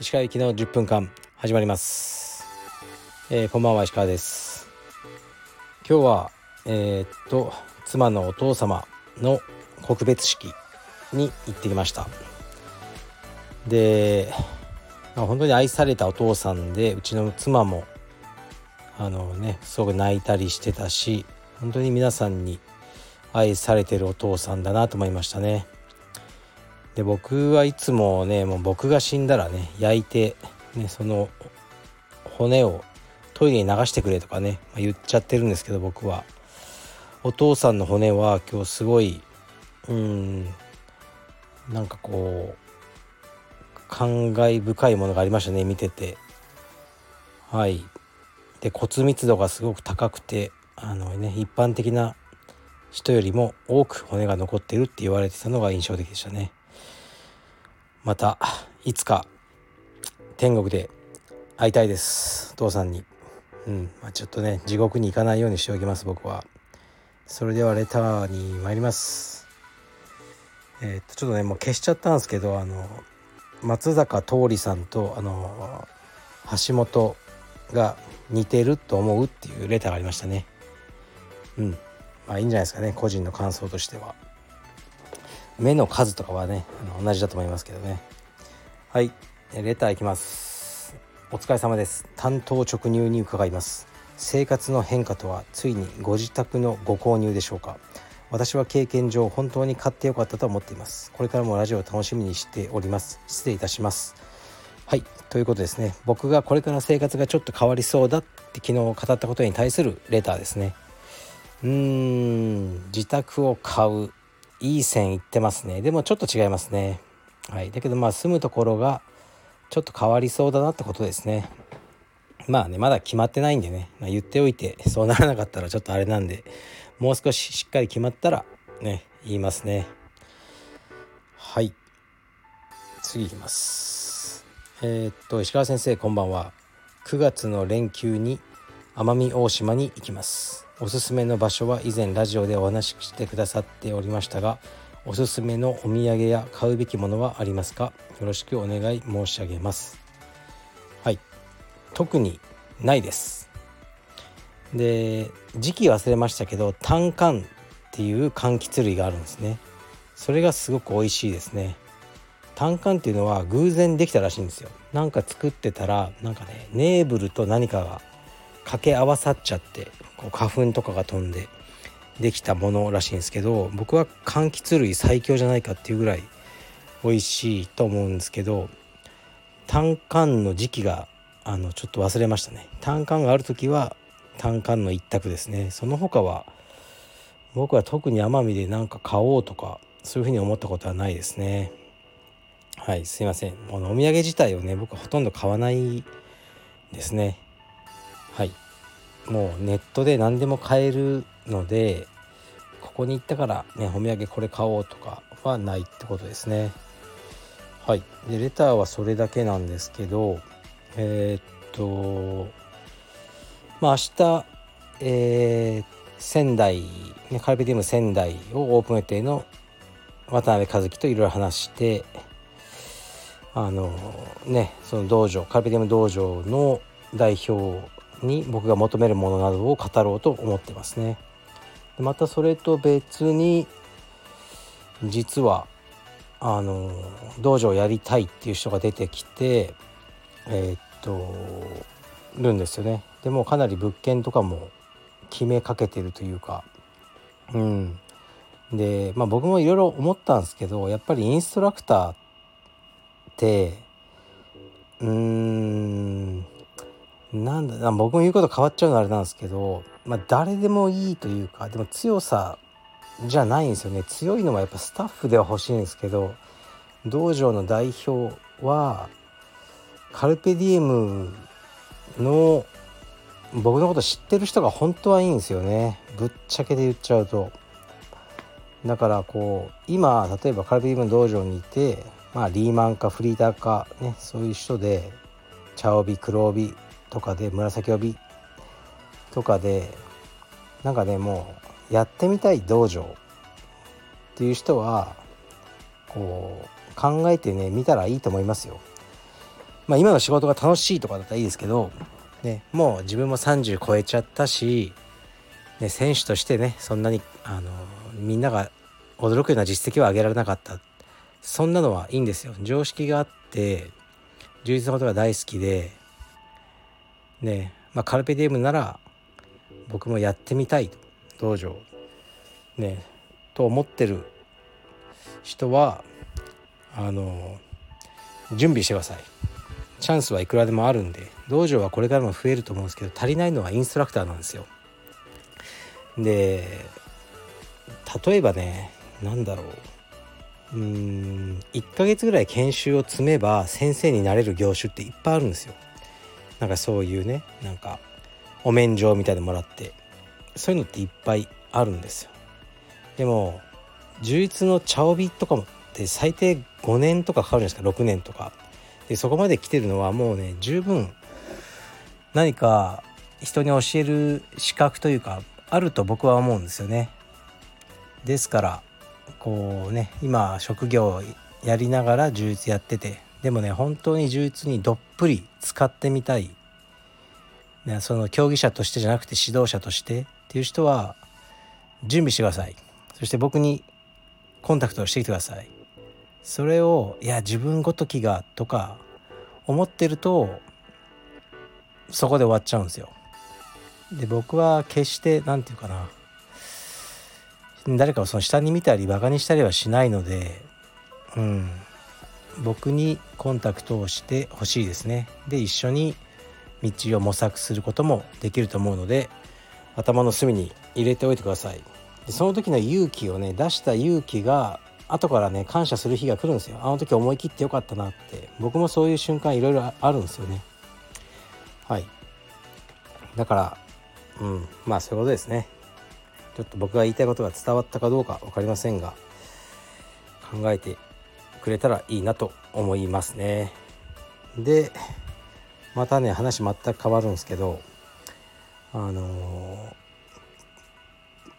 石川行きの10分間始まります、えー、こんばんは石川です。今日はえー、っと妻のお父様の告別式に行ってきました。で、まあ、本当に愛されたお父さんでうちの妻もあのねすごく泣いたりしてたし本当に皆さんに愛されてるお父さんだなと思いましたね。で僕はいつもねもう僕が死んだらね焼いて、ね、その骨をトイレに流してくれとかね、まあ、言っちゃってるんですけど僕は。お父さんの骨は今日すごいうんなんかこう感慨深いものがありましたね見てて。はい。で骨密度がすごく高くてあのね一般的な人よりも多く骨が残っているって言われてたのが印象的でしたね。またいつか天国で会いたいです。父さんに。うん、まあ、ちょっとね地獄に行かないようにしておきます僕は。それではレターに参ります。えー、っとちょっとねもう消しちゃったんですけどあの松坂桃李さんとあの橋本が似てると思うっていうレターがありましたね。うん。まあいいんじゃないですかね個人の感想としては。目の数とかはねあの同じだと思いますけどね。はいレターいきます。お疲れ様です。担当直入に伺います。生活の変化とはついにご自宅のご購入でしょうか。私は経験上本当に買ってよかったと思っています。これからもラジオを楽しみにしております。失礼いたします。はいということですね。僕がこれから生活がちょっと変わりそうだって昨日語ったことに対するレターですね。うーん自宅を買う。いい線いってますね。でもちょっと違いますね。はい。だけどまあ住むところがちょっと変わりそうだなってことですね。まあねまだ決まってないんでね、まあ、言っておいてそうならなかったらちょっとあれなんでもう少ししっかり決まったらね言いますね。はい。次いきます。えー、っと石川先生こんばんは。9月の連休に奄美大島に行きます。おすすめの場所は以前ラジオでお話ししてくださっておりましたがおすすめのお土産や買うべきものはありますか？よろしくお願い申し上げます。はい。特にないです。で時期忘れましたけど単管っていう柑橘類があるんですね。それがすごく美味しいですね。単管っていうのは偶然できたらしいんですよ。なんか作ってたらなんかねネーブルと何かが掛け合わさっちゃってこう花粉とかが飛んでできたものらしいんですけど僕は柑橘類最強じゃないかっていうぐらい美味しいと思うんですけど単管の時期があのちょっと忘れましたね。単管がある時は単管の一択ですね。その他は僕は特に奄美で何か買おうとかそういうふうに思ったことはないですね。はいすいません。お土産自体をね僕はほとんど買わないですね。はい。もうネットで何でも買えるのでここに行ったからねお土産これ買おうとかはないってことですね。はい。でレターはそれだけなんですけどえー、っとまあ明日、えー、仙台、ね、カルペディウム仙台をオープン予定の渡辺和樹といろいろ話してあのねその道場カルペディウム道場の代表に僕が求めるものなどを語ろうと思ってますね。またそれと別に実はあの道場やりたいっていう人が出てきてえー、っとるんですよね。でもかなり物件とかも決めかけてるというか。うん。でまあ僕もいろいろ思ったんですけどやっぱりインストラクターってうーんなんだ僕も言うこと変わっちゃうのはあれなんですけど、まあ、誰でもいいというかでも強さじゃないんですよね。強いのはやっぱスタッフでは欲しいんですけど道場の代表はカルペディエムの僕のこと知ってる人が本当はいいんですよね。ぶっちゃけで言っちゃうと。だからこう今例えばカルペディエムの道場にいてまあリーマンかフリーダーかねそういう人で茶帯黒帯とかで紫帯とかでなんかねもうやってみたい道場っていう人はこう考えてね見たらいいと思いますよ。まあ、今の仕事が楽しいとかだったらいいですけど、ね、もう自分も30超えちゃったし、ね、選手としてねそんなにあのみんなが驚くような実績は上げられなかったそんなのはいいんですよ常識があって充実のことが大好きでねまあカルペディウムなら僕もやってみたいと。道場。ねと思ってる人はあの準備してください。チャンスはいくらでもあるんで道場はこれからも増えると思うんですけど足りないのはインストラクターなんですよ。で例えばね何だろう。うん1ヶ月ぐらい研修を積めば先生になれる業種っていっぱいあるんですよなんかそういうねなんかお免状みたいでもらってそういうのっていっぱいあるんですよ。でも充実の茶帯とかもって最低5年とかかかるんですか6年とか。でそこまで来てるのはもうね十分何か人に教える資格というかあると僕は思うんですよね。ですからこうね今職業やりながら充実やっててでもね本当に充実にどっぷり使ってみたい、ね、その競技者としてじゃなくて指導者としてっていう人は準備してください。そして僕にコンタクトをしてきてください。それをいや自分ごときがとか思ってるとそこで終わっちゃうんですよ。で僕は決して何て言うかな。誰かをその下に見たりバカにしたりはしないのでうん。僕にコンタクトをしてほしいですね。で一緒に道を模索することもできると思うので頭の隅に入れておいてください。でその時の勇気をね出した勇気が後からね感謝する日が来るんですよ。あの時思い切ってよかったなって。僕もそういう瞬間いろいろあるんですよね。はい。だからうん。まあそういうことですね。ちょっと僕が言いたいことが伝わったかどうか分かりませんが考えてくれたらいいなと思いますね。でまたね話全く変わるんですけどあの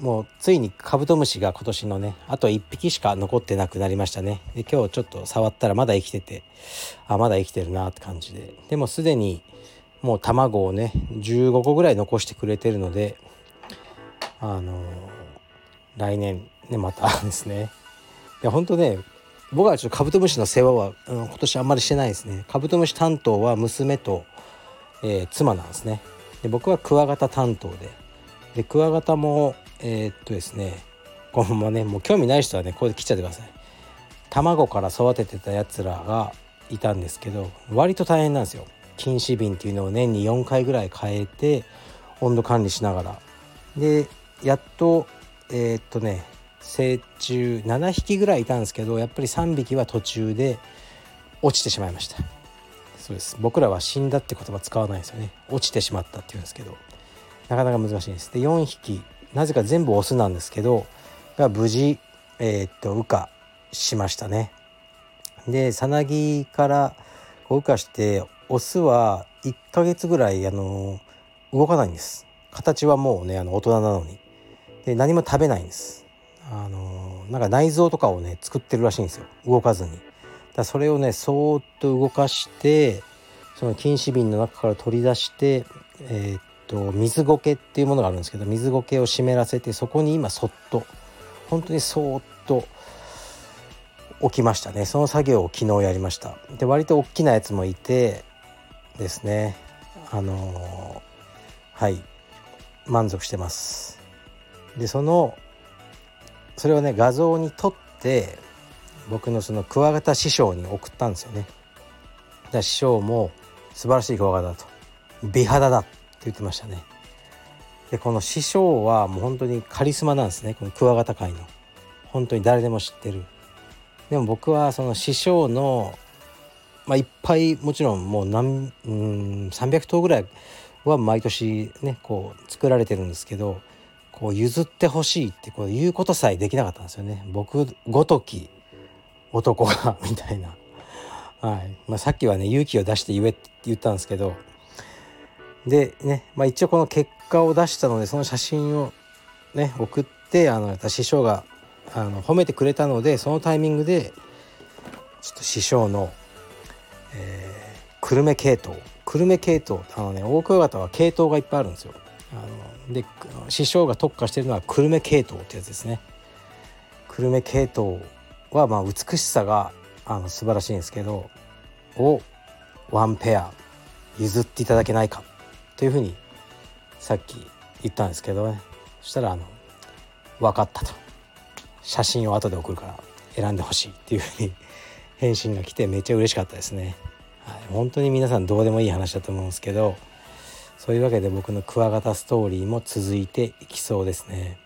ー、もうついにカブトムシが今年のねあと1匹しか残ってなくなりましたね。で今日ちょっと触ったらまだ生きててあまだ生きてるなって感じで。でもすでにもう卵をね15個ぐらい残してくれてるのであのー、来年ねまたですね。いや本当ね僕はちょっとカブトムシの世話は、うん、今年あんまりしてないですね。カブトムシ担当は娘と、えー、妻なんですね。で僕はクワガタ担当で。でクワガタもえー、っとですねこのまねもう興味ない人はねここで切っちゃってください。卵から育ててたやつらがいたんですけど割と大変なんですよ。禁止瓶っていうのを年に4回ぐらい変えて温度管理しながら。でやっとえー、っとね成虫7匹ぐらいいたんですけどやっぱり3匹は途中で落ちてしまいました。そうです。僕らは死んだって言葉使わないですよね。落ちてしまったっていうんですけど。なかなか難しいです。で4匹なぜか全部オスなんですけどが無事えー、っと羽化しましたね。でさなぎから羽化してオスは1ヶ月ぐらいあの動かないんです。形はもうねあの大人なのに。で何も食べないんです。あのなんか内臓とかをね作ってるらしいんですよ。動かずに。だそれをねそーっと動かしてその禁止瓶の中から取り出してえー、っと水苔っていうものがあるんですけど水苔を湿らせてそこに今そっと本当にそーっと置きましたね。その作業を昨日やりました。で割と大きなやつもいてですね。あのー、はい。満足してます。でそのそれをね画像に撮って僕のそのクワガタ師匠に送ったんですよね。師匠も素晴らしいクワガタだと。美肌だって言ってましたね。でこの師匠はもう本当にカリスマなんですねこのクワガタ界の。本当に誰でも知ってる。でも僕はその師匠のまあいっぱいもちろんもう何うん300頭ぐらいは毎年ねこう作られてるんですけどこう譲ってほしいってこう言うことさえできなかったんですよね。僕ごとき男がみたいな、はい。まあ、さっきはね勇気を出して言えって言ったんですけど。でね、まあ、一応この結果を出したのでその写真をね送ってあの師匠があの褒めてくれたのでそのタイミングでちょっと師匠の、えー、久留米系統。久留米系統。あのね大クワガタは系統がいっぱいあるんですよ。あので師匠が特化してるのは久留米系統ってやつですね。久留米系統はまあ美しさがあの素晴らしいんですけどをワンペア譲っていただけないかというふうにさっき言ったんですけどね。そしたらあの分かったと。写真を後で送るから選んでほしいっていうふうに返信が来てめっちゃ嬉しかったですね、はい、本当に皆さんどうでもいい話だと思うんですけどそういうわけで僕のクワガタストーリーも続いていきそうですね。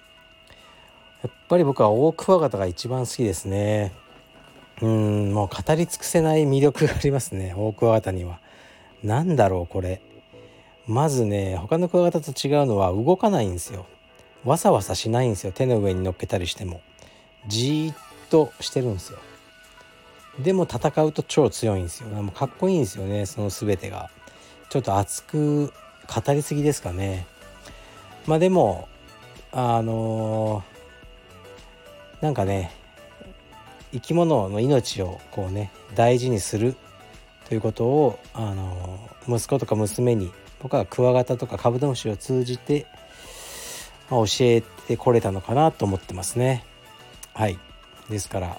やっぱり僕は大クワガタが一番好きですね。うんもう語り尽くせない魅力がありますね。大クワガタには。何だろうこれ。まずね他のクワガタと違うのは動かないんですよ。わさわさしないんですよ。手の上に乗っけたりしても。じーっとしてるんですよ。でも戦うと超強いんですよ。もうかっこいいんですよねその全てが。ちょっと熱く語りすぎですかね。まあでもあのー、なんかね生き物の命をこうね大事にするということを、あのー、息子とか娘に僕はクワガタとかカブトムシを通じて、まあ、教えてこれたのかなと思ってますね。はい。ですから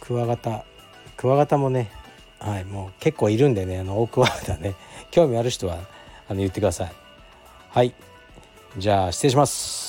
クワガタクワガタもねはいもう結構いるんでねあのオオクワガタね。興味ある人はあの言ってください。はいじゃあ失礼します。